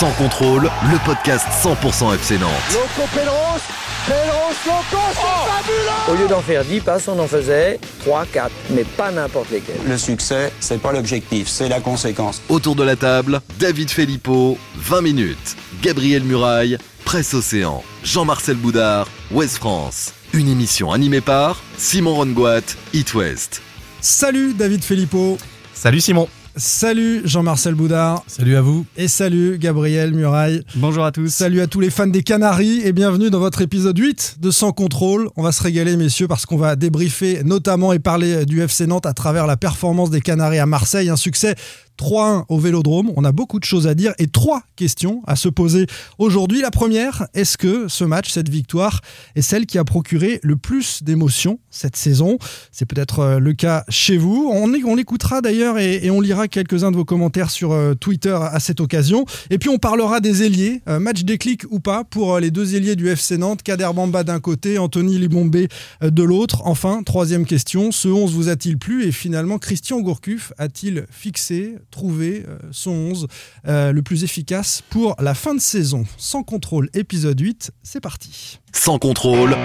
Sans contrôle, le podcast 100% FC Nantes. Loco Pedros, Pedros, Loco, c'est fabuleux Au lieu d'en faire 10 passes, on en faisait 3, 4, mais pas n'importe lesquels. Le succès, c'est pas l'objectif, c'est la conséquence. Autour de la table, David Filippo, 20 minutes. Gabriel Muraille, Presse Océan. Jean-Marcel Boudard, Ouest France. Une émission animée par Simon Rongoat, It West. Salut David Filippo. Salut Simon. Salut Jean-Marcel Boudard. Salut à vous. Et salut Gabriel Muraille. Bonjour à tous. Salut à tous les fans des Canaries et bienvenue dans votre épisode 8 de Sans Contrôle. On va se régaler messieurs parce qu'on va débriefer notamment et parler du FC Nantes à travers la performance des Canaries à Marseille. Un succès 3-1 au Vélodrome. On a beaucoup de choses à dire et trois questions à se poser aujourd'hui. La première, est-ce que ce match, cette victoire, est celle qui a procuré le plus d'émotions cette saison? C'est peut-être euh, le cas chez vous. On, l'écoutera d'ailleurs et, et, on lira quelques-uns de vos commentaires sur euh, Twitter à cette occasion. Et puis on parlera des ailiers, euh, match déclic ou pas pour les deux ailiers du FC Nantes, Kader Bamba d'un côté, Anthony Libombé de l'autre. Enfin, troisième question, ce 11 vous a-t-il plu? Et finalement, Christian Gourcuff a-t-il fixé trouver son 11 euh, le plus efficace pour la fin de saison. Sans contrôle, épisode 8, c'est parti. Sans contrôle.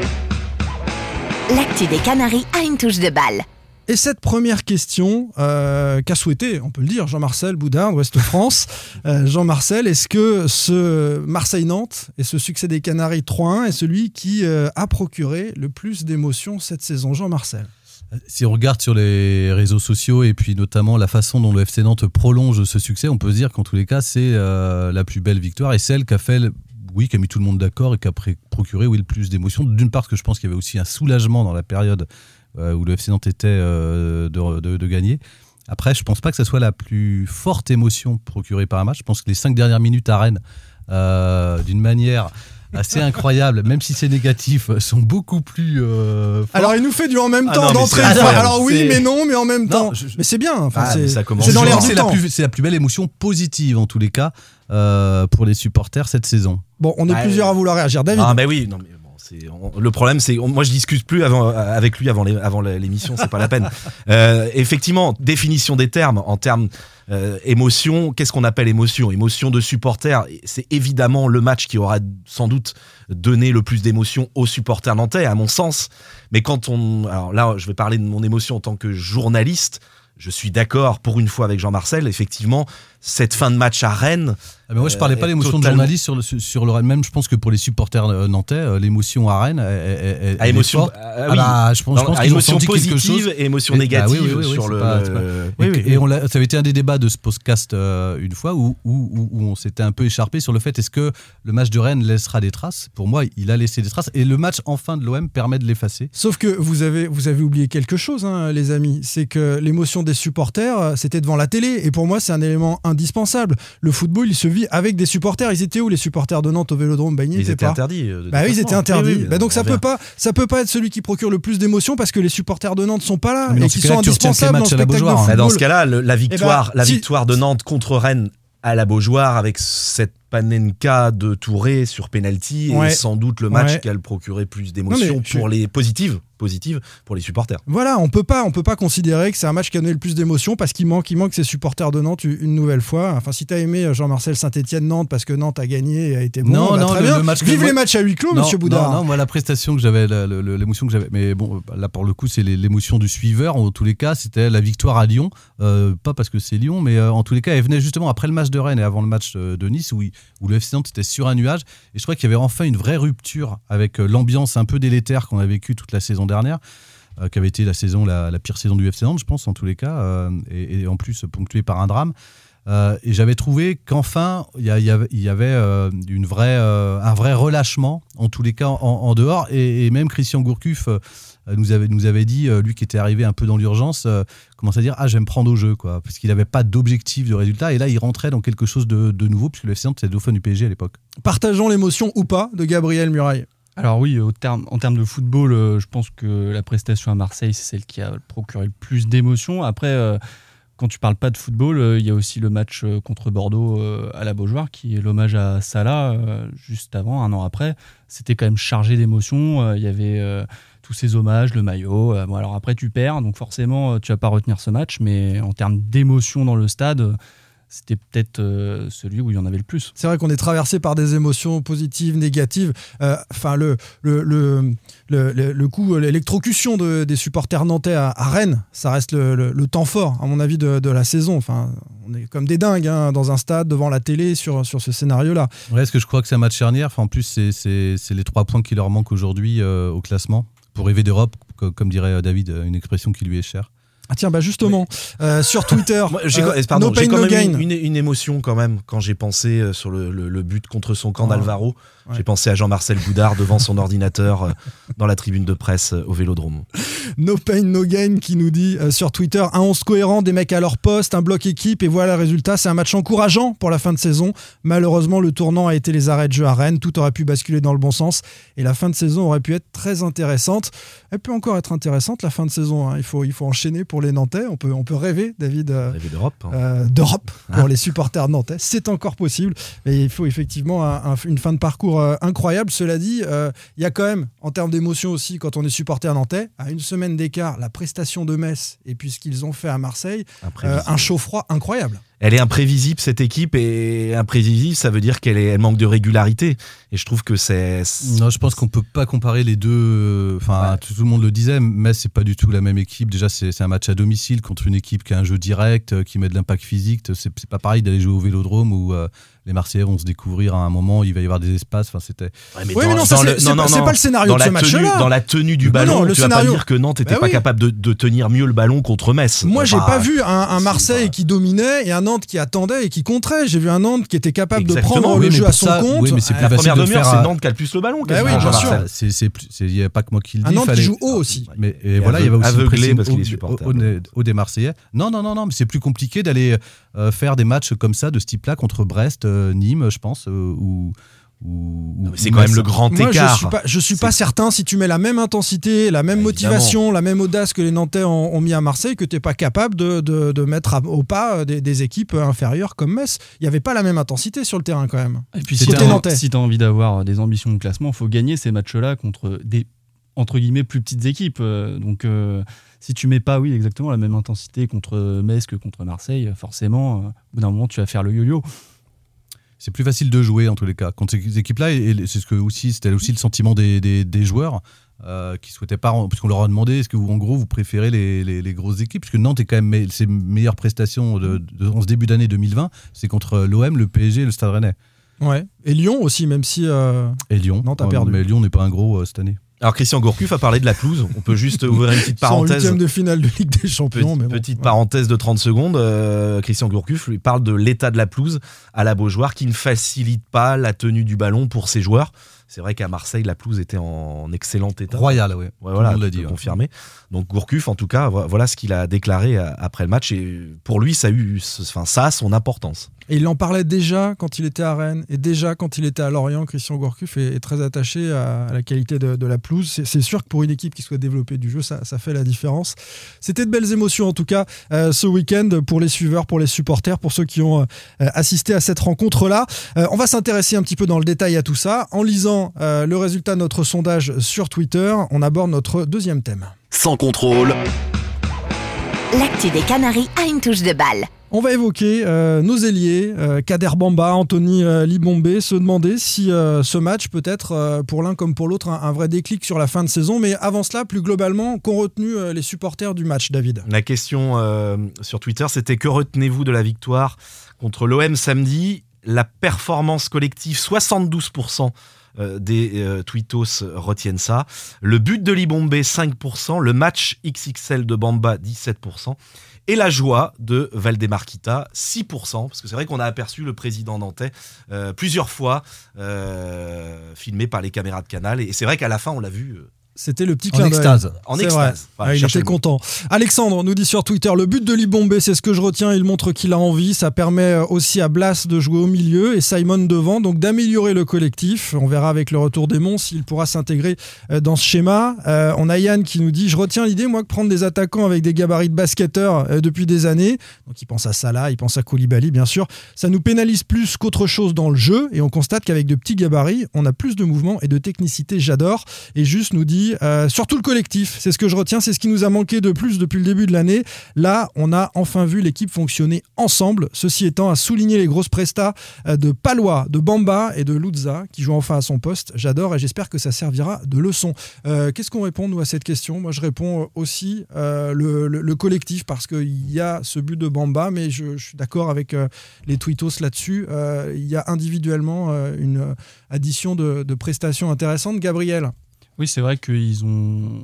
L'actu des Canaries a une touche de balle. Et cette première question euh, qu'a souhaité, on peut le dire, Jean-Marcel Boudard, Ouest France. euh, Jean-Marcel, est-ce que ce Marseille-Nantes et ce succès des Canaries 3-1 est celui qui euh, a procuré le plus d'émotions cette saison Jean-Marcel? Si on regarde sur les réseaux sociaux et puis notamment la façon dont le FC Nantes prolonge ce succès, on peut se dire qu'en tous les cas, c'est euh, la plus belle victoire et celle qui a fait, oui, qui a mis tout le monde d'accord et qui a procuré oui, le plus d'émotions. D'une part, que je pense qu'il y avait aussi un soulagement dans la période euh, où le FC Nantes était euh, de, de, gagner. Après, je pense pas que ce soit la plus forte émotion procurée par un match. Je pense que les cinq dernières minutes à Rennes, d'une manière assez incroyable, même si c'est négatif, sont beaucoup plus. Euh, alors il nous fait du en même temps ah d'entrée. Alors oui, mais non, mais en même temps. Je, mais c'est bien. Enfin, ah, c'est dans l'air du temps. C'est la plus belle émotion positive en tous les cas euh, pour les supporters cette saison. Bon, on est ah, plusieurs à vouloir réagir. David. Ah ben oui, non mais on, le problème, c'est moi je discute plus avant, avec lui avant l'émission, c'est pas la peine. Euh, effectivement, définition des termes en termes euh, émotion. Qu'est-ce qu'on appelle émotion? Émotion de supporter, c'est évidemment le match qui aura sans doute donné le plus d'émotion aux supporters nantais, à mon sens. Mais quand on, alors là, je vais parler de mon émotion en tant que journaliste. Je suis d'accord pour une fois avec Jean-Marcel. Effectivement, cette fin de match à Rennes. Ah moi, je parlais pas l'émotion de journaliste sur le, sur le Rennes. Même, je pense que pour les supporters nantais, l'émotion à Rennes, elle, elle, à émotion, ah, oui. bah, je pense, je pense à émotion positive et émotion négative bah, oui, oui, sur le. Pas, pas... et, et on ça avait été un des débats de ce podcast euh, une fois où, où, où on s'était un peu écharpé sur le fait est-ce que le match de Rennes laissera des traces? Pour moi, il a laissé des traces et le match enfin de l'OM permet de l'effacer. Sauf que vous avez, vous avez oublié quelque chose, hein, les amis. C'est que l'émotion des supporters, c'était devant la télé. Et pour moi, c'est un élément indispensable. Le football, il se vit avec des supporters. Ils étaient où les supporters de Nantes au Vélodrome bah, Ils, ils étaient pas. interdits. Bah oui, ils étaient interdits. Oui, bah donc ça peut pas, ça peut pas être celui qui procure le plus d'émotions parce que les supporters de Nantes sont pas là mais et qui sont indispensables dans, spectacle de bah, dans ce cas-là, la victoire, eh ben, la si... victoire de Nantes contre Rennes à la Beaujoire avec cette Panenka de Touré sur penalty ouais. et sans doute le match ouais. qui a le procuré plus d'émotions pour les positives positive pour les supporters. Voilà, on peut pas, on peut pas considérer que c'est un match qui a donné le plus d'émotion parce qu'il manque, il manque ses supporters de Nantes une nouvelle fois. Enfin, si tu as aimé Jean-Marcel Saint-Etienne Nantes parce que Nantes a gagné et a été bon, non, bah, non, très le, bien. Le match Vive les matchs à huis clos, non, Monsieur Boudard. Non, non, moi la prestation que j'avais, l'émotion que j'avais, mais bon, là pour le coup c'est l'émotion du suiveur. En tous les cas, c'était la victoire à Lyon, euh, pas parce que c'est Lyon, mais euh, en tous les cas, elle venait justement après le match de Rennes et avant le match de Nice où, où le FC Nantes était sur un nuage. Et je crois qu'il y avait enfin une vraie rupture avec l'ambiance un peu délétère qu'on a vécu toute la saison dernière euh, qui avait été la saison la, pire saison du FC Nantes, je pense en tous les cas, euh, et, en plus ponctuée par un drame. Euh, et j'avais trouvé qu'enfin il y, avait, euh, une vraie, euh, un vrai relâchement en tous les cas en, dehors et, même Christian Gourcuff nous avait, nous avait dit, lui qui était arrivé un peu dans l'urgence, commence à dire ah j'aime prendre au jeu quoi, parce qu'il n'avait pas d'objectif de résultat et là il rentrait dans quelque chose de, nouveau puisque le FC Nantes c'était le dauphin du PSG à l'époque. Partageons l'émotion ou pas de Gabriel Muraille? Alors oui, en termes de football, euh, je pense que la prestation à Marseille, c'est celle qui a procuré le plus d'émotions. Après, euh, quand tu parles pas de football, euh, il y a aussi le match contre Bordeaux à la Beaujoire, qui est l'hommage à Salah, juste avant, un an après. C'était quand même chargé d'émotions. Il y avait tous ces hommages, le maillot. bon, alors après, tu perds, donc forcément, tu vas pas retenir ce match, mais en termes d'émotion dans le stade c'était peut-être euh, celui où il y en avait le plus. C'est vrai qu'on est traversé par des émotions positives, négatives. Euh, Enfin, le, le, le, le, le- le coup, l'électrocution de- des supporters nantais à, à Rennes, ça reste le, le- le temps fort, à mon avis, de, de la saison. Enfin, on est comme des dingues hein, dans un stade, devant la télé, sur, sur ce scénario-là. Ouais, est-ce que je crois que c'est un match charnière? Enfin, En plus, c'est- c'est c'est les trois points qui leur manquent aujourd'hui euh, au classement pour rêver d'Europe, co- comme dirait euh, David, euh, une expression qui lui est chère. Ah tiens, bah justement, euh, sur Twitter, j'ai, euh, no quand no même une, une- une émotion quand même quand j'ai pensé euh, sur le, le- le but contre son camp Ouais. d'Alvaro. Ouais. J'ai pensé à Jean-Marcel Boudard devant son ordinateur euh, dans la tribune de presse euh, au Vélodrome. No Pain No Gain qui nous dit euh, sur Twitter un 11 cohérent, des mecs à leur poste, un bloc équipe et voilà le résultat. C'est un match encourageant pour la fin de saison. Malheureusement, le tournant a été les arrêts de jeu à Rennes. Tout aurait pu basculer dans le bon sens et la fin de saison aurait pu être très intéressante. Elle peut encore être intéressante la fin de saison. hein. Il, faut, il faut enchaîner pour les Nantais. On peut, on peut rêver, David. euh, Rêver d'Europe. hein. euh, d'Europe pour Ah. les supporters nantais. C'est encore possible. Mais il faut effectivement un- un- une fin de parcours euh, incroyable. Cela dit, euh, il y a quand même, en termes d'émotion aussi, quand on est supporter nantais, à une semaine d'écart, la prestation de Metz et puis ce qu'ils ont fait à Marseille, euh, un chaud-froid incroyable. Elle est imprévisible cette équipe et imprévisible ça veut dire qu'elle est- elle manque de régularité et je trouve que c'est Non, je pense qu'on peut pas comparer les deux. Enfin, Ouais. tout, tout le monde le disait, mais c'est pas du tout la même équipe. Déjà, c'est un match à domicile contre une équipe qui a un jeu direct, qui met de l'impact physique. C'est pas pareil d'aller jouer au Vélodrome euh, les Marseillais vont se découvrir à un moment. Il va y avoir des espaces. Enfin, c'était. Oui, mais non, c'est- pas- c'est pas le scénario dans de ce match-là. tenue, dans la tenue du ballon, non, le tu vas scénario- pas dire que Nantes était Bah pas oui. capable de, de tenir mieux le ballon contre Metz. Moi, j'ai Enfin, pas vu un, Marseille pas- qui dominait et un Nantes qui attendait et qui contrait. J'ai vu un Nantes qui était capable Exactement, de prendre oui, le jeu à son ça- compte. oui, mais c'est plus La première de demi-heure, c'est Nantes qui a le plus le ballon. Bah quasiment, oui, bien sûr. Il n'y a pas que moi qui le dis. Un Nantes qui joue haut aussi. Mais voilà, il y avait aussi aveuglé parce qu'il est supporter. haut- des Marseillais. Non, non, non, non, mais c'est plus compliqué d'aller euh, faire des matchs comme ça, de ce type-là, contre Brest, euh, Nîmes, je pense, euh, mais C'est quand même le grand Moi, écart. je suis pas, je suis pas certain si tu mets la même intensité, la même Bah, motivation, la même audace que les Nantais ont, ont mis à Marseille, que tu n'es pas capable de, de- de mettre à- au pas euh, des, des équipes inférieures comme Metz. Il n'y avait pas la même intensité sur le terrain quand même. Et puis si t'as nantais. si t'as envie d'avoir des ambitions de classement, faut gagner ces matchs-là contre des entre guillemets plus petites équipes. Euh, Donc euh, si tu mets pas, oui, exactement la même intensité contre Metz que contre Marseille, forcément, euh, au bout d'un moment, tu vas faire le yo-yo. C'est plus facile de jouer en tous les cas contre ces équipes-là. Et c'est ce que aussi, c'était aussi le sentiment des, des- joueurs euh, qui souhaitaient pas, parce qu'on leur a demandé, est-ce que vous, en gros, vous préférez les, les- grosses équipes? Parce que Nantes est quand même me- ses meilleures prestations en ce début d'année 2020, c'est contre l'OM, le PSG et le Stade Rennais Ouais. Et Lyon aussi, même si. euh, et Lyon. A Euh, perdu. Mais Lyon n'est pas un gros euh, cette année. Alors Christian Gourcuff a parlé de la pelouse. On peut juste ouvrir une petite en parenthèse. huitième de finale de Ligue des Champions. Petite, mais bon, petite ouais. parenthèse de 30 secondes. euh, Christian Gourcuff lui parle de l'état de la pelouse à la Beaujoire qui ne facilite pas la tenue du ballon pour ses joueurs. C'est vrai qu'à Marseille, la pelouse était en excellent état. Royal, oui. Ouais, voilà, l'a dit, confirmer. Donc Gourcuff, en tout cas, vo- voilà ce qu'il a déclaré euh, après le match. Et pour lui, ça a, eu, enfin, ça a son importance. Et il en parlait déjà quand il était à Rennes et déjà quand il était à Lorient. Christian Gourcuff est, est très attaché à, à la qualité de, de la pelouse. C'est- C'est sûr que pour une équipe qui soit développée du jeu, ça, ça fait la différence. C'était de belles émotions en tout cas euh, ce week-end pour les suiveurs, pour les supporters, pour ceux qui ont euh, assisté à cette rencontre-là. Euh, on va s'intéresser un petit peu dans le détail à tout ça. En lisant euh, le résultat de notre sondage sur Twitter, on aborde notre deuxième thème. Sans contrôle, L'actu des Canaries a une touche de balle. On va évoquer euh, nos ailiers, euh, Kader Bamba, Anthony euh, Libombé, se demander si ce match peut être pour l'un comme pour l'autre un, vrai déclic sur la fin de saison. Mais avant cela, plus globalement, qu'ont retenu les supporters du match, David? La question sur Twitter, c'était que retenez-vous de la victoire contre l'OM samedi? La performance collective, 72% euh, des euh, tweetos retiennent ça. Le but de Libombé, 5%. Le match XXL de Bamba, 17%. Et la joie de Valdemarquita, 6%, parce que c'est vrai qu'on a aperçu le président nantais euh, plusieurs fois, euh, filmé par les caméras de Canal. Et c'est vrai qu'à la fin, on l'a vu euh, C'était le petit En clin d'œil. extase. en extase. vrai. Ah, il était content. Alexandre nous dit sur Twitter le but de Libombé, c'est ce que je retiens. Il montre qu'il a envie. Ça permet euh, aussi à Blas de jouer au milieu et Simon devant, donc d'améliorer le collectif. On verra avec le retour des Monts s'il pourra s'intégrer euh, dans ce schéma. Euh, on a Yann qui nous dit Je retiens l'idée, moi, que prendre des attaquants avec des gabarits de basketteurs euh, depuis des années, donc il pense à Salah, il pense à Koulibaly, bien sûr, ça nous pénalise plus qu'autre chose dans le jeu et on constate qu'avec de petits gabarits, on a plus de mouvement et de technicité. J'adore. Et juste nous dit euh, surtout le collectif. C'est ce que je retiens, c'est ce qui nous a manqué de plus depuis le début de l'année. Là, on a enfin vu l'équipe fonctionner ensemble. Ceci étant, à souligner les grosses prestas euh, de Palois, de Bamba et de Luzza, qui jouent enfin à son poste. J'adore et j'espère que ça servira de leçon. Euh, Qu'est-ce qu'on répond, nous, à cette question? Moi, je réponds aussi le, le- le collectif, parce qu'il y a ce but de Bamba, mais je, suis d'accord avec les tweetos là-dessus. Il y a individuellement une addition de, de prestations intéressantes. Gabriel? Oui, c'est vrai qu'ils ont.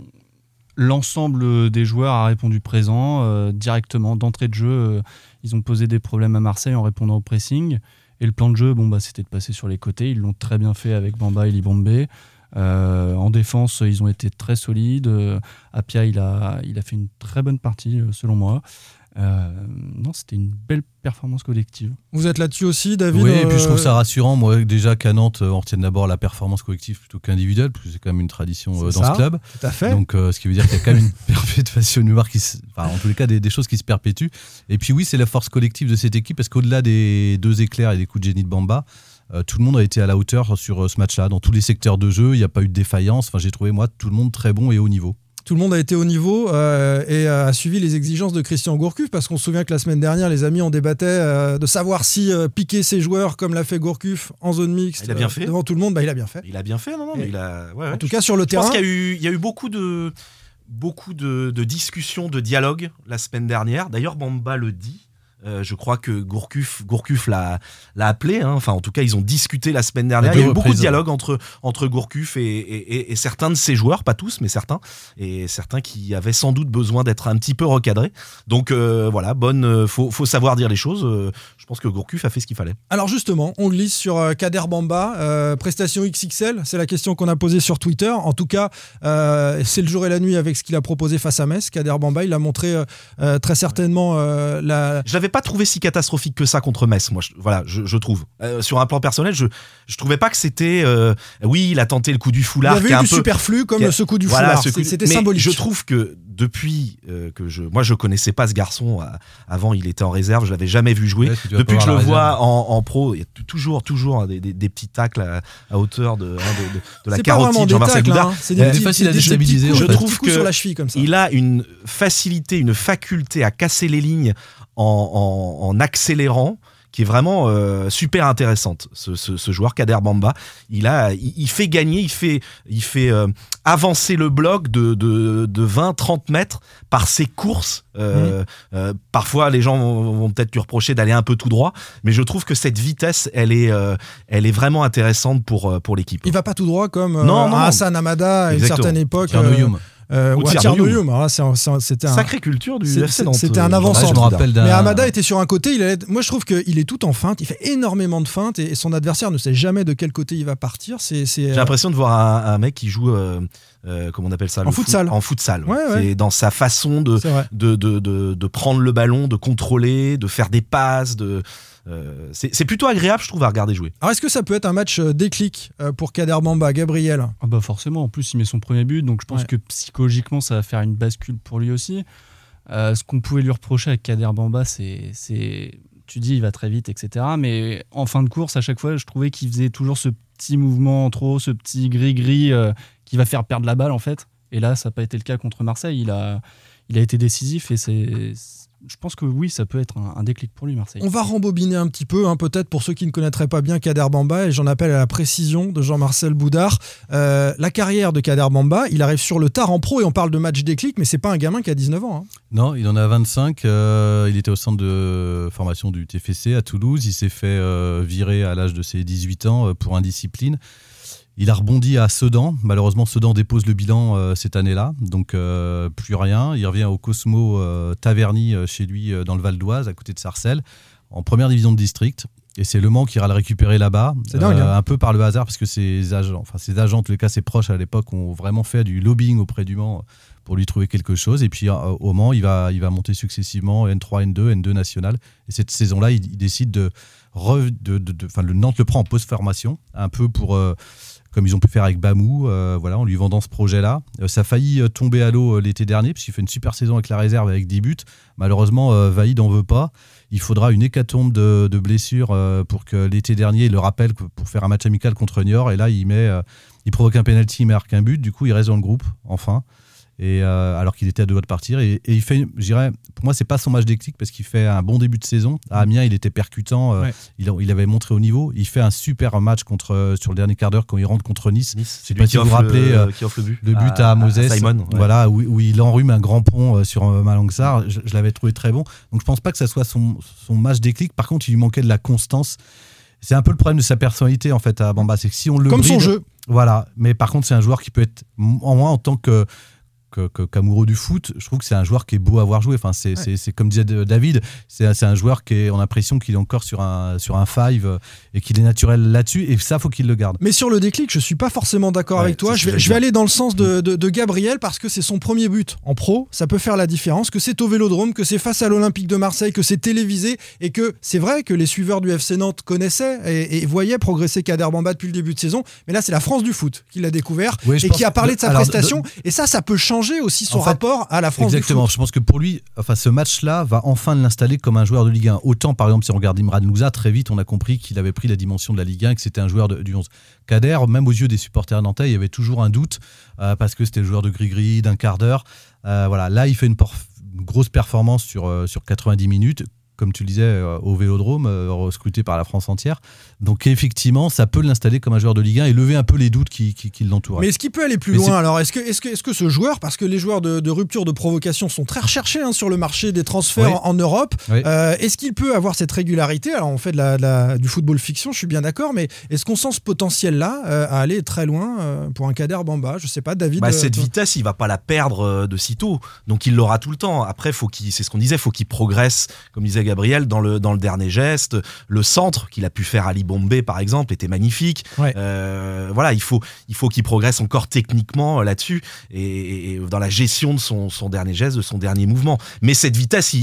L'ensemble des joueurs a répondu présent euh, directement d'entrée de jeu. euh, ils ont posé des problèmes à Marseille en répondant au pressing. Et le plan de jeu, bon, bah, c'était de passer sur les côtés. Ils l'ont très bien fait avec Bamba et Libombe. Euh, en défense, ils ont été très solides. Euh, Apia, il a, il a fait une très bonne partie, selon moi. Euh, non, c'était une belle performance collective. Vous êtes là-dessus aussi, David Oui, et puis je Euh, trouve ça rassurant, moi, déjà qu'à Nantes, euh, on retienne d'abord la performance collective plutôt qu'individuelle, parce que c'est quand même une tradition euh, dans ça, ce club. Tout à fait. Donc, euh, ce qui veut dire qu'il y a quand même une perpétuation mémoire qui, se- enfin, en tous les cas, des, des choses qui se perpétuent. Et puis oui, c'est la force collective de cette équipe, parce qu'au-delà des deux éclairs et des coups de génie de Bamba, euh, tout le monde a été à la hauteur sur euh, ce match-là. Dans tous les secteurs de jeu, il n'y a pas eu de défaillance. Enfin, j'ai trouvé moi tout le monde très bon et haut niveau. Tout le monde a été au niveau euh, et a suivi les exigences de Christian Gourcuff parce qu'on se souvient que la semaine dernière, les amis, on débattait euh, de savoir si euh, piquer ses joueurs comme l'a fait Gourcuff en zone mixte Il a bien fait. devant tout le monde, bah, il a bien fait. Il a bien fait, non, non, mais il a. ouais, ouais. En tout cas, sur le Je terrain, pense qu'il y a eu, il y a eu beaucoup de, beaucoup de, de discussions, de dialogues la semaine dernière. D'ailleurs, Bamba le dit. Euh, je crois que Gourcuff, Gourcuff l'a, l'a appelé. hein. Enfin, en tout cas, ils ont discuté la semaine dernière. Il y a eu beaucoup de dialogues entre, entre Gourcuff et, et- et- et certains de ses joueurs, pas tous, mais certains, et certains qui avaient sans doute besoin d'être un petit peu recadrés. Donc euh, voilà, bonne, euh, faut, faut savoir dire les choses. Je pense que Gourcuff a fait ce qu'il fallait. Alors justement, on glisse sur Kader Bamba, euh, prestation XXL, c'est la question qu'on a posée sur Twitter. En tout cas, c'est le jour et la nuit avec ce qu'il a proposé face à Metz. Kader Bamba, il a montré très certainement la... Je l'avais pas trouvé si catastrophique que ça contre Metz, moi. je- voilà, je, je trouve. Euh, sur un plan personnel, je je trouvais pas que c'était. euh, oui, il a tenté le coup du Il y foulard. avait qui eu est un du peu- superflu comme a- ce coup du Voilà, foulard. C'était symbolique. Je trouve que depuis euh, que je, moi je connaissais pas ce garçon. avant, il était en réserve, je l'avais jamais vu jouer. Ouais, Depuis que je le vois en, en pro, il y a toujours, toujours des, des- des petits tacles à, à hauteur de, hein, de, de- de la carotide des Jean-Marcel tacles, Goudard. hein. c'est facile à déstabiliser, Je trouve que sur la cheville comme ça. Il a une facilité, une faculté à casser les lignes en, en- en accélérant qui est vraiment euh, super intéressante. Ce, ce- ce joueur Kader Bamba, il a, il, il fait gagner, il fait, il fait euh, avancer le bloc de, de, de 20-30 mètres par ses courses. Euh, euh, parfois, les gens vont, vont peut-être lui reprocher d'aller un peu tout droit, mais je trouve que cette vitesse, elle est, euh, elle est vraiment intéressante pour, pour l'équipe. Il va pas tout droit comme euh, Non, non. Hassan Amada à une certaine époque. Euh, Ou un- C'était un, Sacrée culture du C'est- FC Nantes. c'était un. Mais Amada était sur un côté, il allait- moi je trouve qu'il est tout en feinte, il fait énormément de feintes et, et son adversaire ne sait jamais de quel côté il va partir. J'ai l'impression de voir un, un mec qui joue, euh, euh, comment on appelle ça En foot- futsal. En futsal. Ouais, ouais. C'est dans sa façon de, de, de prendre le ballon, de contrôler, de faire des passes. De, euh, c'est c'est plutôt agréable, je trouve, à regarder jouer. Alors est-ce que ça peut être un match euh, déclic euh, pour Kader Bamba, Gabriel? Ah bah forcément, en plus il met son premier but, donc je pense Ouais. que psychologiquement ça va faire une bascule pour lui aussi. Euh, ce qu'on pouvait lui reprocher avec Kader Bamba, c'est, c'est, tu dis il va très vite, etc. Mais en fin de course, à chaque fois, je trouvais qu'il faisait toujours ce petit mouvement en trop, ce petit gris-gris euh, qui va faire perdre la balle en fait. Et là, ça n'a pas été le cas contre Marseille. Il a, il a été décisif et c'est, je pense que oui, ça peut être un, un déclic pour lui, Marseille. On va rembobiner un petit peu, hein, peut-être pour ceux qui ne connaîtraient pas bien Kader Bamba, et j'en appelle à la précision de Jean-Marcel Boudard. Euh, la carrière de Kader Bamba, il arrive sur le tard en pro et on parle de match déclic, mais c'est pas un gamin qui a 19 ans. hein. Non, il en a 25. euh, il était au centre de formation du TFC à Toulouse. Il s'est fait euh, virer à l'âge de ses 18 ans euh, pour indiscipline. Il a rebondi à Sedan. Malheureusement, Sedan dépose le bilan euh, cette année-là. Donc, euh, plus rien. Il revient au Cosmo euh, Taverny chez lui dans le Val d'Oise, à côté de Sarcelles, en première division de district. Et c'est Le Mans qui ira le récupérer là-bas. C'est dingue, hein. Un peu par le hasard, parce que ses agents, enfin ses agents, en tous les cas ses proches à l'époque, ont vraiment fait du lobbying auprès du Mans pour lui trouver quelque chose. Et puis au Mans, il va, il va monter successivement N3, N2, N2 national. Et cette saison-là, il, il décide de, re- de, de- de- enfin le Nantes le prend en post-formation, un peu pour comme ils ont pu faire avec Bamou, euh, voilà, en lui vendant ce projet-là. Euh, ça a failli euh, tomber à l'eau l'été dernier, puisqu'il fait une super saison avec la réserve avec 10 buts. Malheureusement, Vaïd n'en veut pas. il faudra une hécatombe de, blessures pour que l'été dernier, il le rappelle pour faire un match amical contre Niort. Et là, il met, il provoque un penalty, il marque un but. Du coup, il reste dans le groupe, enfin. Et euh, alors qu'il était à deux doigts de partir. Et, et il fait, je dirais, pour moi, c'est pas son match déclic parce qu'il fait un bon début de saison. À Amiens, il était percutant. euh, Ouais. il, avait montré au niveau. Il fait un super match contre, euh, sur le dernier quart d'heure quand il rentre contre Nice. Nice, c'est pas lui si qui offre, vous rappelez, le, qui offre le but. Le but à, Moses, Simon. ouais. voilà, où, où il enrhume un grand pont sur Malangsar. Je, je l'avais trouvé très bon. Donc je pense pas que ça soit son, son match déclic. Par contre, il lui manquait de la constance. C'est un peu le problème de sa personnalité en fait à Bamba, c'est que si on le Comme son jeu. voilà. Mais par contre, c'est un joueur qui peut être, en moi, en tant que qu'amoureux du foot, je trouve que c'est un joueur qui est beau à voir jouer. Enfin, c'est, comme disait David, c'est, un joueur qui est, on a l'impression qu'il est encore sur un, sur un five euh, et qu'il est naturel là-dessus. Et ça, faut qu'il le garde. Mais sur le déclic, je suis pas forcément d'accord Ouais, avec toi. Je vais, je aller dans le sens de, de- de Gabriel parce que c'est son premier but en pro. Ça peut faire la différence. Que c'est au Vélodrome, que c'est face à l'Olympique de Marseille, que c'est télévisé et que c'est vrai que les suiveurs du FC Nantes connaissaient et, et voyaient progresser Kader Bamba depuis le début de saison. Mais là, c'est la France du foot qui l'a découvert Oui, et qui a parlé de sa alors, prestation. Et ça, ça peut changer aussi son En fait, rapport à la France Exactement. du foot. Je pense que pour lui, enfin, ce match-là va enfin l'installer comme un joueur de Ligue 1. Autant, par exemple, si on regarde Imran Louza, très vite, on a compris qu'il avait pris la dimension de la Ligue 1 et que c'était un joueur de- du 11. Kader, même aux yeux des supporters nantais, il y avait toujours un doute euh, parce que c'était le joueur de gris-gris d'un quart d'heure. Euh, voilà, là, il fait une grosse performance sur, euh, sur 90 minutes. Comme tu le disais, euh, au vélodrome, euh, scruté par la France entière. Donc, effectivement, ça peut l'installer comme un joueur de Ligue 1 et lever un peu les doutes qui, qui, qui l'entourent. Mais est-ce qu'il peut aller plus Mais loin c'est- alors? Est-ce que, est que, est que ce joueur, parce que les joueurs de, de rupture de provocation sont très recherchés hein, sur le marché des transferts Oui. en, en Europe, Oui. euh, est-ce qu'il peut avoir cette régularité? Alors on fait de la, de la- du football fiction, je suis bien d'accord, mais est-ce qu'on sent ce potentiel-là euh, à aller très loin euh, pour un Kader Bamba? Je sais pas, David. Bah, euh, cette toi- vitesse, il va pas la perdre euh, de sitôt. Donc il l'aura tout le temps. Après, faut qu'il, c'est ce qu'on disait, faut qu'il progresse, comme disait Gabriel, dans le dans le dernier geste. Le centre qu'il a pu faire à Bombay, par exemple, était magnifique. Ouais. Euh, voilà, il faut il faut qu'il progresse encore techniquement euh, là-dessus et, et dans la gestion de son, son dernier geste, de son dernier mouvement. Mais cette vitesse, il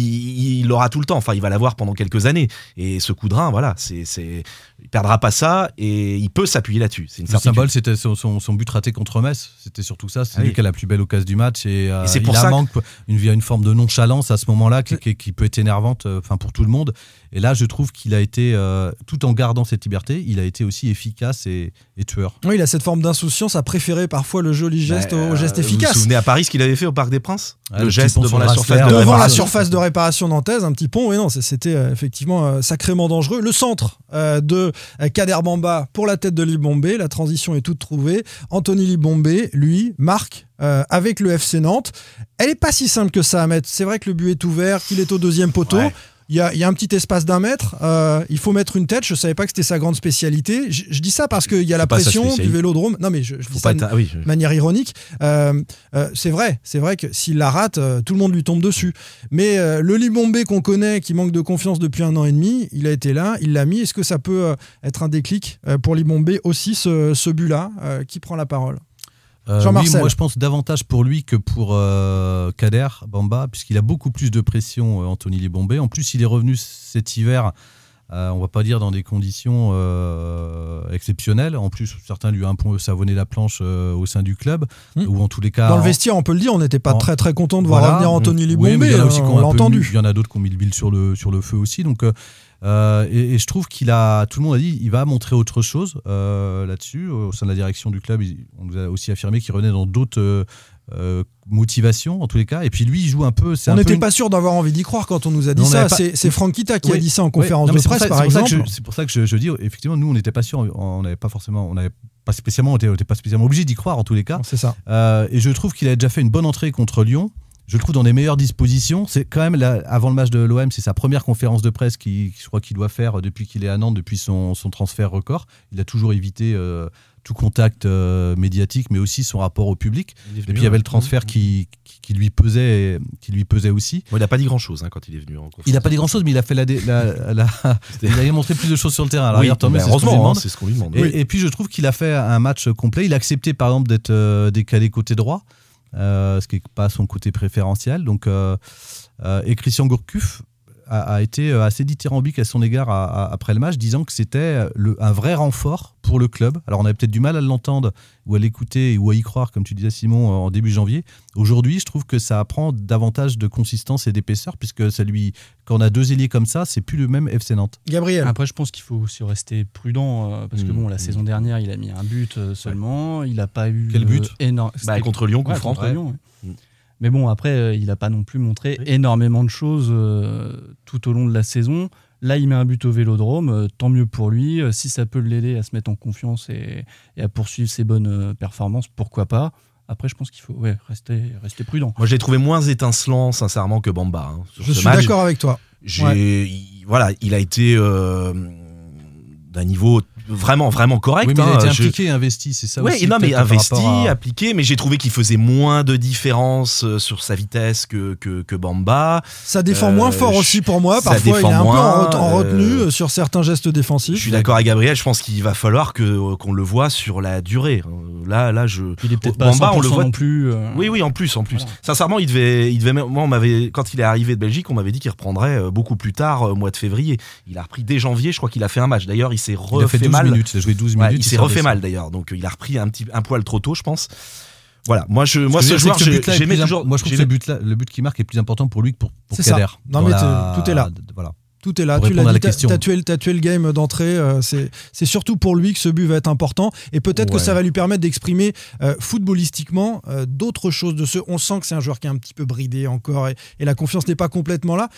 il l'aura tout le temps. Enfin, il va l'avoir pendant quelques années. Et ce coup de rein, voilà, c'est c'est il perdra pas ça et il peut s'appuyer là-dessus. C'est une Le symbole, c'était son, son- son but raté contre Metz. C'était surtout ça. C'est Ah lui oui. qui a la plus belle occasion du match. Et, euh, Et c'est il pour a ça que- manque une, il y a une forme de nonchalance à ce moment-là qui, qui- qui peut être énervante enfin, pour tout le monde. Et là, je trouve qu'il a été, euh, tout en gardant cette liberté, il a été aussi efficace et, et tueur. Oui, il a cette forme d'insouciance à préférer parfois le joli geste Bah, au geste euh, efficace. Vous vous souvenez à Paris ce qu'il avait fait au Parc des Princes Ah, Le le geste devant la surface de Devant la réparation. surface de réparation nantaise, un petit pont, et non, c'était euh, effectivement euh, sacrément dangereux. Le centre euh, de euh, Kader Bamba pour la tête de Libombé, la transition est toute trouvée. Anthony Libombé, lui, marque euh, avec le FC Nantes. Elle est pas si simple que ça à mettre. C'est vrai que le but est ouvert, qu'il est au deuxième poteau. Ouais. Il y, a, il y a un petit espace d'un mètre, euh, il faut mettre une tête. Je savais pas que c'était sa grande spécialité. Je, je dis ça parce qu'il y a la pression du vélodrome. Non, mais je, je dis pas ça être- oui, je- de manière ironique. Euh, euh, c'est vrai, c'est vrai que s'il la rate, tout le monde lui tombe dessus. Mais le Libombé qu'on connaît, qui manque de confiance depuis un an et demi, il a été là, il l'a mis. Est-ce que ça peut être un déclic pour Libombé aussi, ce, ce but-là Qui prend la parole? Jean-Marcel. oui, moi je pense davantage pour lui que pour euh, Kader Bamba, puisqu'il a beaucoup plus de pression, euh, Anthony Libombé. En plus, il est revenu cet hiver, euh, on va pas dire dans des conditions euh, exceptionnelles. En plus, certains lui ont un peu savonné la planche euh, au sein du club, Hmm. ou en tous les cas. Dans le vestiaire, on peut le dire, on n'était pas en- très très content de voir Voilà. revenir Anthony Oui, Libombé. mais il y en a aussi euh, on entendu. mis- Il y en a d'autres qui ont mis le bill sur le, sur le feu aussi. Donc, euh, euh, et, et je trouve qu'il a, tout le monde a dit, il va montrer autre chose euh, là-dessus. Au sein de la direction du club, il- on nous a aussi affirmé qu'il revenait dans d'autres euh, euh, motivations, en tous les cas. Et puis lui, il joue un peu. On n'était une- pas sûr d'avoir envie d'y croire quand on nous a dit Non, ça. pas- C'est Franck Kita qui a dit ça en conférence non, de presse, ça- par exemple. C'est pour ça que je, je dis, effectivement, nous, on n'était pas sûr, on n'avait pas forcément, on n'avait pas spécialement, on était- on n'était pas spécialement obligé d'y croire en tous les cas. C'est ça. Euh, et je trouve qu'il a déjà fait une bonne entrée contre Lyon. Je le trouve dans les meilleures dispositions. C'est quand même, là, avant le match de l'OM, c'est sa première conférence de presse qui, je crois qu'il doit faire depuis qu'il est à Nantes, depuis son, son transfert record. Il a toujours évité euh, tout contact euh, médiatique, mais aussi son rapport au public. Il Et puis il y avait le transfert qui, qui, qui lui pesait, qui lui pesait aussi. Bon, il n'a pas dit grand chose quand il est venu. en Il n'a pas dit grand-chose, mais il a fait la, dé- la- la- il a montré plus de choses sur le terrain. Alors, Oui, hier, tant mieux, c'est ce qu'on lui heureusement, hein, demande. c'est ce qu'on lui demande. Et, Oui. et puis je trouve qu'il a fait un match complet. Il a accepté par exemple d'être euh, décalé côté droit, euh, ce qui n'est pas son côté préférentiel. Donc, euh, euh, et Christian Gourcuff a, a été euh, assez dithyrambique à son égard à- à- après le match, disant que c'était euh, un vrai renfort pour le club. Alors on avait peut-être du mal à l'entendre ou à l'écouter ou à y croire, comme tu disais Simon, euh, en début janvier. Aujourd'hui, je trouve que ça apprend davantage de consistance et d'épaisseur, puisque ça lui, quand on a deux ailiers comme ça, c'est plus le même FC Nantes. Gabriel. Après, je pense qu'il faut aussi rester prudent euh, parce que Mmh, bon, la mmh. saison dernière, il a mis un but seulement. Il n'a pas eu Quel but? énorme. Bah, contre Lyon, coup Ouais, contre Lyon, ouais. Mm. Mais bon, après, euh, il n'a pas non plus montré Oui. énormément de choses euh, tout au long de la saison. Là, il met un but au vélodrome, euh, tant mieux pour lui. Euh, si ça peut l'aider à se mettre en confiance et, et à poursuivre ses bonnes performances, pourquoi pas. Après, je pense qu'il faut ouais, rester, rester prudent. Moi, je l'ai trouvé moins étincelant, sincèrement, que Bamba. hein, sur Je ce suis d'accord avec toi. J'ai, Ouais. il- voilà, il a été euh, d'un niveau vraiment, vraiment correct. oui, mais il hein, a été je- impliqué investi, c'est ça Ouais, aussi. non, mais investi, à- appliqué, mais j'ai trouvé qu'il faisait moins de différence euh, sur sa vitesse que, que, que Bamba. Ça défend Euh, moins fort je- aussi pour moi. ça Parfois, il est un peu en, moins, en retenue euh, euh, sur certains gestes défensifs. Je suis d'accord avec Gabriel, je pense qu'il va falloir que, euh, qu'on le voit sur la durée. Euh, Là, là, je. Il est peut-être pas Bamba, à 100% on le voit non plus. euh, Oui, oui, en plus, en plus. Voilà. Sincèrement, il devait, il devait. Moi, on m'avait, quand il est arrivé de Belgique, on m'avait dit qu'il reprendrait euh, beaucoup plus tard, euh, au mois de février. Il a repris dès janvier. Je crois qu'il a fait un match. D'ailleurs, il s'est refait 12 mal. minutes, il a joué 12 Ouais, minutes. il s'est refait mal d'ailleurs. Donc, il a repris un petit, un poil trop tôt, je pense. Voilà. Moi, je, moi, Ce joueur, j'aimais toujours. Moi, je trouve que le but, là, le but qui marque est plus important pour lui que pour, pour C'est ça. Kader. Non, mais la- tout est là. Voilà. Tout est là, tu l'as dit, la t'as question. t'as tué, le- t'as tué le game d'entrée. euh, c'est c'est surtout pour lui que ce but va être important. Et peut-être que ça va lui permettre d'exprimer euh, footballistiquement euh, d'autres choses. De ce, on sent que c'est un joueur qui est un petit peu bridé encore et, et la confiance n'est pas complètement là.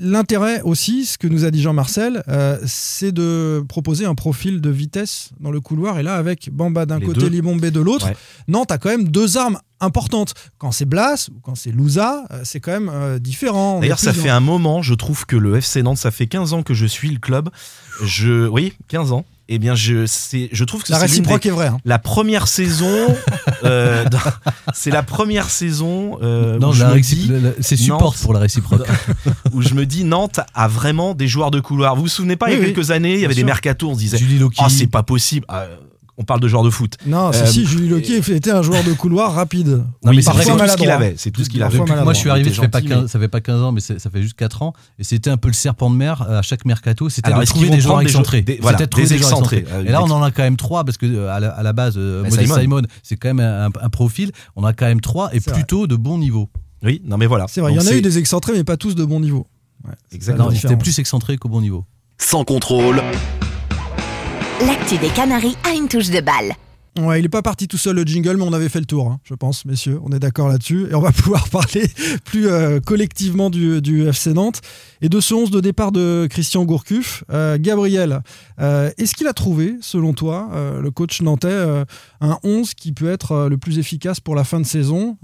L'intérêt aussi, ce que nous a dit Jean-Marcel, euh, c'est de proposer un profil de vitesse dans le couloir. Et là, avec Bamba d'un côté, deux. Libombé de l'autre, Ouais. Nantes a quand même deux armes importantes. Quand c'est Blas ou quand c'est Louza, euh, c'est quand même euh, différent. D'ailleurs, ça fait un moment, je trouve que le FC Nantes, ça fait 15 ans que je suis le club. Je, oui, 15 ans. Eh bien, je, c'est, je trouve que La des- réciproque est vraie. hein. la première saison. euh, c'est la première saison euh, Non, c'est support Nantes- pour la réciproque. où je me dis Nantes a vraiment des joueurs de couloir. Vous vous souvenez pas, il y a Oui, quelques années, il y avait des sûr. mercatos, on se disait. Oh, c'est pas possible. Ah, on parle de joueurs de foot. Non, si, Euh, si, Julie Loki était un joueur de couloir rapide. Non, mais Oui, c'est tout ce qu'il maladroit. avait. C'est tout ce qu'il avait. Moi je suis arrivé, ça fait, pas gentil, 15, mais- ça fait pas 15 ans, mais ça fait juste 4 ans. Et c'était un peu le serpent de mer euh, à chaque mercato. C'était de trouver des joueurs excentrés. des- voilà, C'était de trouver des excentrés. excentrés. Euh, Et là, on en a quand même 3 parce que euh, à la, à la base, Bah, Simon. Simon, c'est quand même un, un profil. On a quand même 3 et plutôt de bon niveau. Oui, non mais voilà. C'est vrai, il y en a eu des excentrés, mais pas tous de bon niveau. Exactement. C'était différence. plus excentré qu'au bon niveau. Sans contrôle, L'actu des Canaries a une touche de balle. Ouais, il est pas parti tout seul le jingle, mais on avait fait le tour, hein, je pense, messieurs. On est d'accord là-dessus. Et on va pouvoir parler plus euh, collectivement du, FC Nantes et de ce 11 de départ de Christian Gourcuff. Euh, Gabriel, euh, est-ce qu'il a trouvé, selon toi, le coach nantais, un 11 qui peut être le plus efficace pour la fin de saison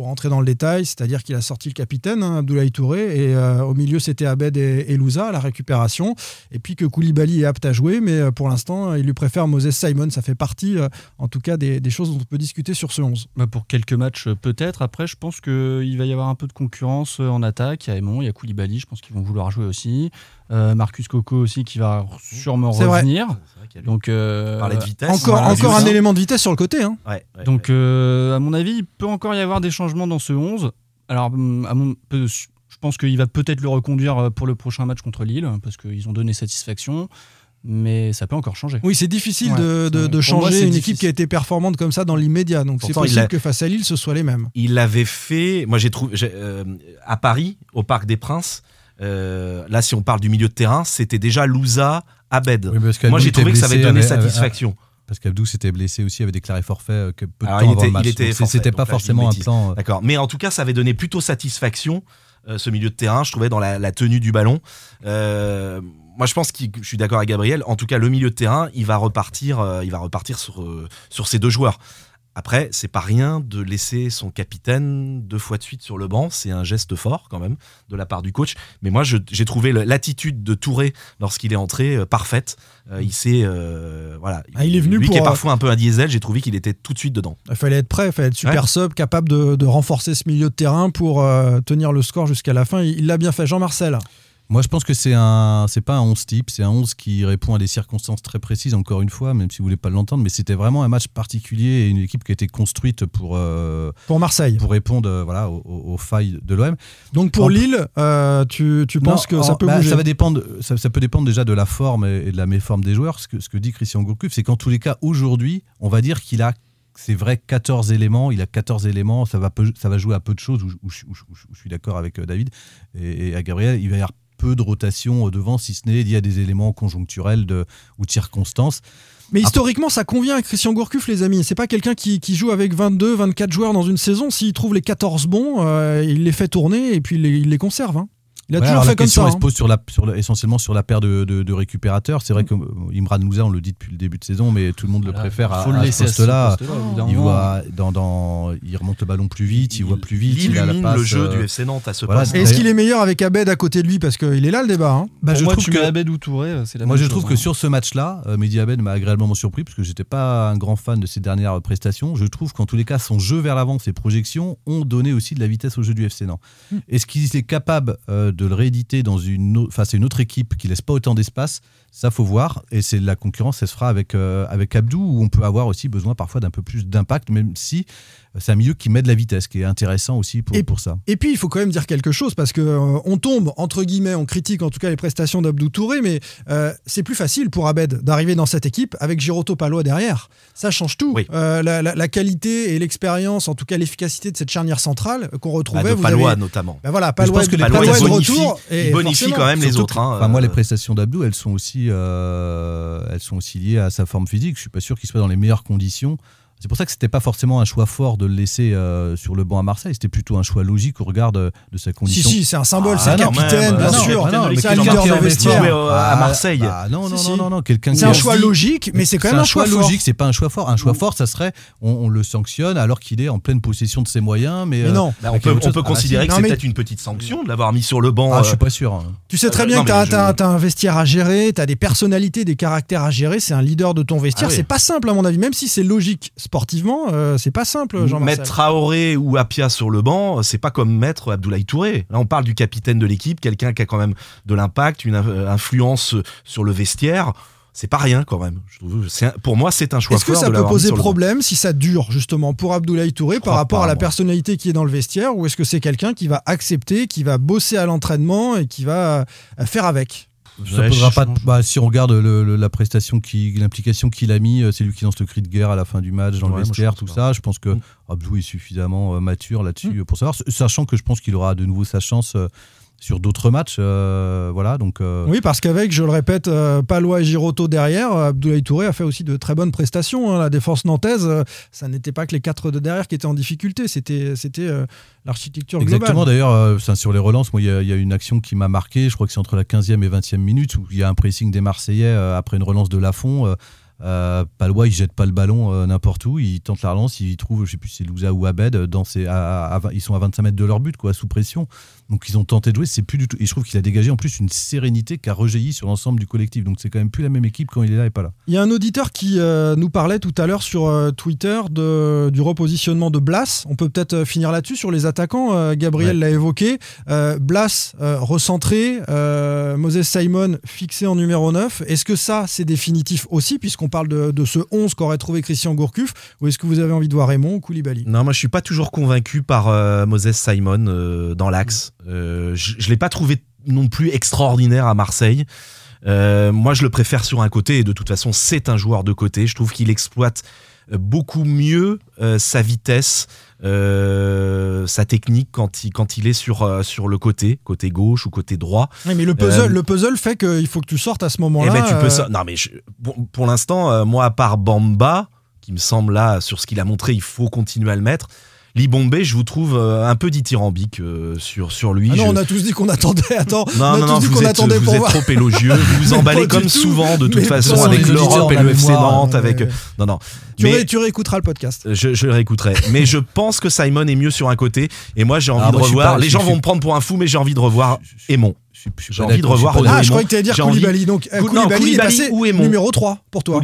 Pour rentrer dans le détail, c'est-à-dire qu'il a sorti le capitaine, hein, Abdoulaye Touré, et euh, au milieu, c'était Abed et, et Louza à la récupération. Et puis que Koulibaly est apte à jouer, mais euh, pour l'instant, il lui préfère Moses Simon. Ça fait partie, euh, en tout cas, des, des choses dont on peut discuter sur ce 11. Bah, pour quelques matchs, peut-être. Après, je pense qu'il va y avoir un peu de concurrence en attaque. Il y a Aymon, il y a Koulibaly, je pense qu'ils vont vouloir jouer aussi. Euh, Marcus Coco aussi qui va sûrement revenir. Vrai. Donc, euh, de vitesse. Encore, un élément de vitesse sur le côté. Hein. Ouais, ouais, donc ouais. euh, à mon avis, il peut encore y avoir des changements dans ce 11. Alors, hum, à mon, je pense qu'il va peut-être le reconduire euh, pour le prochain match contre Lille, parce qu'ils ont donné satisfaction. Mais ça peut encore changer. Oui, c'est difficile Ouais, de, de- ouais. de Pour moi, changer une difficile. équipe qui a été performante comme ça dans l'immédiat. Donc c'est possible a- que face à Lille, ce soit les mêmes. Il l'avait fait. Moi, j'ai trouvé euh, à Paris, au Parc des Princes. euh, là, si on parle du milieu de terrain, c'était déjà Louza, Abed. Oui, Moi, j'ai trouvé que ça avait donné avait- avait- satisfaction. Parce qu'Abdou s'était blessé aussi, avait déclaré forfait euh, que peu de Alors, temps il avant était- le match. il était Donc, forfait, C'était pas forcément un plan. euh, D'accord. Mais en tout cas, ça avait donné plutôt satisfaction, euh, ce milieu de terrain, je trouvais, dans la, la tenue du ballon. Euh, moi, je pense que je suis d'accord avec Gabriel. En tout cas, le milieu de terrain, il va repartir, euh, il va repartir sur, sur ces deux joueurs. Après, c'est pas rien de laisser son capitaine deux fois de suite sur le banc. C'est un geste fort quand même de la part du coach. Mais moi, j'ai trouvé l'attitude de Touré lorsqu'il est entré euh, parfaite. Euh, il s'est, euh, voilà. Ah, il est venu Lui pour, qui est parfois un peu un diesel, j'ai trouvé qu'il était tout de suite dedans. Il fallait être prêt, il fallait être super sub, capable de, de renforcer ce milieu de terrain pour tenir le score jusqu'à la fin. Il l'a bien fait. Jean-Marcel. Moi, je pense que c'est un, c'est pas un 11 type, c'est un 11 qui répond à des circonstances très précises, encore une fois, même si vous voulez pas l'entendre, mais c'était vraiment un match particulier et une équipe qui a été construite pour, euh, Pour Marseille. pour répondre euh, voilà, aux, failles de l'OM. Donc pour En- Lille, euh, tu, tu penses que ça peut bah, bouger ça, va dépendre, ça, ça peut dépendre déjà de la forme et, de la méforme des joueurs. Ce que, ce que dit Christian Gourcuff, c'est qu'en tous les cas, aujourd'hui, on va dire qu'il a, c'est vrai, 14 éléments. Il a 14 éléments. Ça va, peu- ça va jouer à peu de choses, où, je- où je- où je- où je suis d'accord avec David et, et à Gabriel. Il va y avoir peu de rotation euh, devant, si ce n'est il y a des éléments conjoncturels de, ou de circonstances. Mais historiquement, ça convient à Christian Gourcuff, les amis. C'est pas quelqu'un qui, qui joue avec 22, 24 joueurs dans une saison. S'il trouve les 14 bons, euh, il les fait tourner et puis il les, il les conserve. hein. Il a Ouais, toujours alors fait la comme question, ça. elle hein. se pose sur la, sur la- essentiellement sur la paire de, de- de récupérateurs. C'est vrai que euh, Imran Louza, on le dit depuis le début de saison, mais tout le monde le préfère à, faut le à ce laisser à ce poste-là. Il, moment. voit dans, dans- il remonte le ballon plus vite, il, voit plus vite, il, a la illumine passe. le jeu euh, du FC Nantes à ce voilà, Est-ce qu'il est meilleur avec Abed à côté de lui? Parce qu'il est là le débat. hein. bah, je moi, trouve tu que, Abed ou Touré, c'est la moi, même je trouve chose, que hein. sur ce match-là, euh, Mehdi Abed m'a agréablement surpris parce que j'étais pas un grand fan de ses dernières prestations. Je trouve qu'en tous les cas, son jeu vers l'avant, ses projections ont donné aussi de la vitesse au jeu du FC Nantes. Hmm. Est-ce qu'il est capable euh, de le rééditer dans une, face à une autre équipe qui laisse pas autant d'espace Ça, faut voir. Et c'est la concurrence, elle se fera avec, euh, avec Abdou, où on peut avoir aussi besoin parfois d'un peu plus d'impact, même si euh, c'est un milieu qui met de la vitesse, qui est intéressant aussi pour, Et- pour ça. Et puis, il faut quand même dire quelque chose, parce que euh, on tombe, entre guillemets, on critique en tout cas les prestations d'Abdou Touré, mais euh, c'est plus facile pour Abed d'arriver dans cette équipe avec Giroto Palois derrière. Ça change tout. Oui. Euh, la, la- la qualité et l'expérience, en tout cas l'efficacité de cette charnière centrale qu'on Bah, retrouvait. de vous Palois avez- notamment. Voilà, Mais je pense que les Palois Palois, retour. et bonifie quand même les autres. hein, enfin, moi, les prestations d'Abdou, elles sont aussi, euh, elles sont aussi liées à sa forme physique. Je suis pas sûr qu'il soit dans les meilleures conditions. C'est pour ça que c'était pas forcément un choix fort de le laisser euh, sur le banc à Marseille. C'était plutôt un choix logique au regard de, de sa Si, condition. si, c'est un symbole, Ah, c'est un capitaine, bien Ah, non, sûr. non, c'est un leader de vestiaire. au- à Marseille. bah, non, non, Si, non, si. non, non, quelqu'un C'est un a choix logique, mais c'est quand même un choix, fort. logique. C'est pas un choix fort. Un choix fort, ça serait, on, on le sanctionne alors qu'il est en pleine possession de ses moyens. Mais, Mais euh, non. bah, on peut, on Ah, considérer si. que Non, c'est peut-être une petite sanction de l'avoir mis sur le banc. Ah, euh, je suis pas sûr. hein. Tu sais très Euh, bien non, que t'as un vestiaire à gérer, t'as des personnalités, des caractères à gérer, c'est un leader de ton vestiaire. Ah. C'est pas simple à mon avis, même si c'est logique sportivement, euh, c'est pas simple. Mettre Traoré ou Apia sur le banc, c'est pas comme mettre Abdoulaye Touré. Là, on parle du capitaine de l'équipe, quelqu'un qui a quand même de l'impact, une euh, influence sur le vestiaire. C'est pas rien quand même. Pour moi, c'est un choix Est-ce que ça peut poser problème si ça dure justement pour Abdoulaye Touré par rapport à la moi. personnalité qui est dans le vestiaire ou est-ce que c'est quelqu'un qui va accepter, qui va bosser à l'entraînement et qui va euh, faire avec? Ça Ouais, posera je- pas de- bah, si on regarde le- le- la prestation, qui, l'implication qu'il a mis, euh, c'est lui qui lance le cri de guerre à la fin du match dans Ouais, le vestiaire, tout pas. ça. Je pense que Mm. Abdou est suffisamment euh, mature là-dessus pour savoir, sachant que je pense qu'il aura de nouveau sa chance euh, sur d'autres matchs. euh, voilà, donc. euh, Oui, parce qu'avec, je le répète, euh, Palois et Giroto derrière, euh, Abdoulaye Touré a fait aussi de très bonnes prestations. hein. La défense nantaise, ça n'était pas que les quatre de derrière qui étaient en difficulté, c'était c'était l'architecture Exactement, globale. d'ailleurs, euh, ça, sur les relances, il y, y a une action qui m'a marqué, je crois que c'est entre la 15e et 20e minute, où il y a un pressing des Marseillais après une relance de Lafont. Euh, Palois, il jette pas le ballon euh, n'importe où, il tente la relance, il trouve, je sais plus si c'est Louza ou Abed, dans ses, à- à- à vingt- ils sont à 25 mètres de leur but, quoi, sous pression. Donc ils ont tenté de jouer, c'est plus du tout. Et je trouve qu'il a dégagé en plus une sérénité qui a rejailli sur l'ensemble du collectif. Donc c'est quand même plus la même équipe quand il est là et pas là. Il y a un auditeur qui euh, nous parlait tout à l'heure sur Twitter de, du repositionnement de Blas. On peut peut-être finir là-dessus sur les attaquants. Gabriel l'a évoqué. Blas recentré, Moses Simon fixé en numéro 9. Est-ce que ça, c'est définitif aussi, puisqu'on parle de, de ce 11 qu'aurait trouvé Christian Gourcuff Ou est-ce que vous avez envie de voir Raymond ou Koulibaly? Non, moi je suis pas toujours convaincu par euh, Moses Simon euh, dans l'axe. Euh, je je l'ai pas trouvé non plus extraordinaire à Marseille. Moi je le préfère sur un côté et de toute façon c'est un joueur de côté. Je trouve qu'il exploite beaucoup mieux sa vitesse, euh, sa technique quand il, quand il est sur, euh, sur le côté, côté gauche ou côté droit. Oui, mais le puzzle, Euh, le puzzle fait qu'il faut que tu sortes à ce Eh moment-là. ben, tu peux. Non, mais je- pour, pour l'instant, moi, à part Bamba, qui me semble là, sur ce qu'il a montré, il faut continuer à le mettre. Libombe, je vous trouve euh, un peu dithyrambique euh, sur, sur lui. Ah non, Je- on a tous dit qu'on attendait. Attends, non, on a non, tous non, dit qu'on attendait vous pour êtes voir. trop élogieux. Vous vous emballez comme souvent, de toute façon, avec l'Europe et le FC Nantes. Avec... ouais. Non, non. Tu, Mais ré- tu réécouteras le podcast. je, je le réécouterai. mais je pense que Simon est mieux sur un côté. Et moi, j'ai envie Ah, de moi, je suis revoir. pas- Les gens vont me prendre pour un fou, mais j'ai envie de revoir Aimon. J'ai envie de revoir Ah, je croyais que tu allais dire envie- Koulibaly. Donc, euh, Koulibaly, est Koulibaly passé numéro 3 pour toi.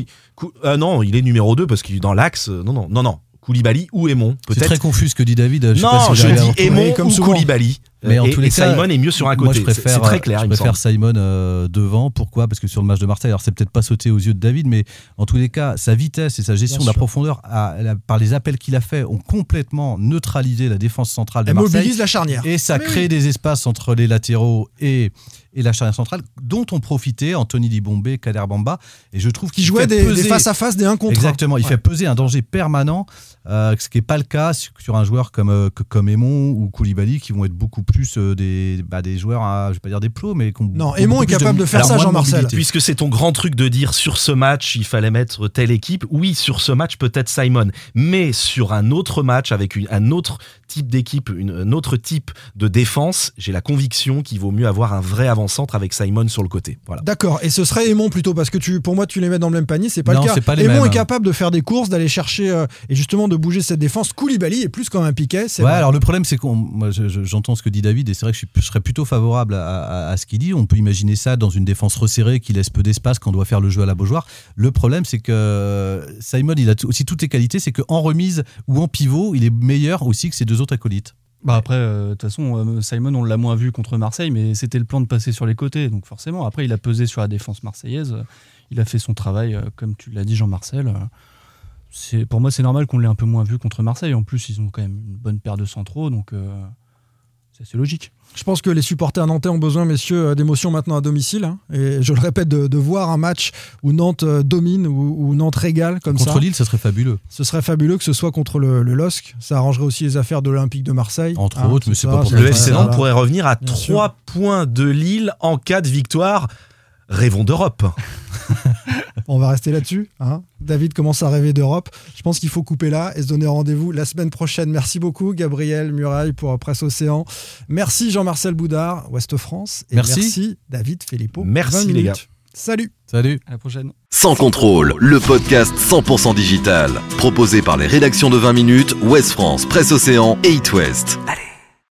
Euh, non, il est numéro 2 parce qu'il est dans l'axe. euh, Non, non, non, non. Koulibaly ou Aimon, C'est peut-être. très confus ce que dit David. Je sais pas Non, si vous je dis. Aimon comme ou. Koulibaly. Mais en et, tous les et cas, Simon est mieux sur un Moi, côté. je C'est- préfère, c'est très clair. je préfère. Simon euh, devant. Pourquoi? Parce que sur le match de Marseille, alors c'est peut-être pas sauté aux yeux de David, mais en tous les cas, sa vitesse et sa gestion Bien de la profondeur, la- par les appels qu'il a fait, ont complètement neutralisé la défense centrale de Elle Marseille. mobilise la charnière. Et ça Mais crée oui. des espaces entre les latéraux et, et la charnière centrale, dont ont profité Anthony Libombé, Kader Bamba. Et je trouve Qui qu'il jouait fait des, face à face, des 1 contre 1. Exactement, il fait peser un danger permanent, euh, ce qui n'est pas le cas sur, un joueur comme, euh, que- comme Aimon ou Koulibaly, qui vont être beaucoup plus euh, des, bah, des joueurs, à, je vais pas dire des pros, mais qui ont Non, Aimon est plus capable de faire ça, Jean-Marcel. Puisque c'est ton grand truc de dire sur ce match, il fallait mettre telle équipe. Oui, sur ce match, peut-être Simon. Mais sur un autre match, avec une- un autre type d'équipe, une- un autre type de défense, j'ai la conviction qu'il vaut mieux avoir un vrai avant-centre avec Simon sur le côté. Voilà. D'accord, et ce serait Aimon plutôt, parce que tu, pour moi, tu les mets dans le même panier, c'est pas Non, le cas. pas les Aimon mêmes, est hein. capable de faire des courses, d'aller chercher euh, et justement de bouger cette défense. Koulibaly est plus comme un piquet. c'est Ouais, vrai. alors le problème, c'est qu'on, moi, je- je- j'entends ce que dit David, et c'est vrai que je, serais plutôt favorable à, ce qu'il dit. On peut imaginer ça dans une défense resserrée qui laisse peu d'espace quand on doit faire le jeu à la Beaujoire. Le problème, c'est que Simon, il a aussi toutes les qualités, c'est qu'en remise ou en pivot, il est meilleur aussi que ses deux autres acolytes. Bah après, euh, de toute façon, euh, Simon, on l'a moins vu contre Marseille, mais c'était le plan de passer sur les côtés. Donc forcément, après, il a pesé sur la défense marseillaise. euh, Il a fait son travail, euh, comme tu l'as dit, Jean-Marcel. euh, Pour moi, c'est normal qu'on l'ait un peu moins vu contre Marseille. En plus, ils ont quand même une bonne paire de centraux, donc euh, c'est logique. Je pense que les supporters nantais ont besoin, messieurs, euh, d'émotions maintenant à domicile. hein. Et je le répète, de, de voir un match où Nantes euh, domine, ou où Nantes régale comme Contre ça. Lille, ça serait fabuleux. Ce serait fabuleux que ce soit contre le, le LOSC. Ça arrangerait aussi les affaires de l'Olympique de Marseille. Entre Hein, autres, mais c'est pas pour Le FC. Nantes pourrait revenir à Bien 3 points de Lille en cas de victoire. Rêvons d'Europe. On va rester là-dessus. hein. David commence à rêver d'Europe. Je pense qu'il faut couper là et se donner rendez-vous la semaine prochaine. Merci beaucoup, Gabriel Muraille, pour Presse Océan. Merci, Jean-Marcel Boudard, Ouest France. Et Merci. merci, David Filippo. Merci, 20 les gars. Salut. Salut. À la prochaine. Sans contrôle, le podcast 100% digital. Proposé par les rédactions de 20 minutes, Ouest France, Presse Océan et It West. Allez.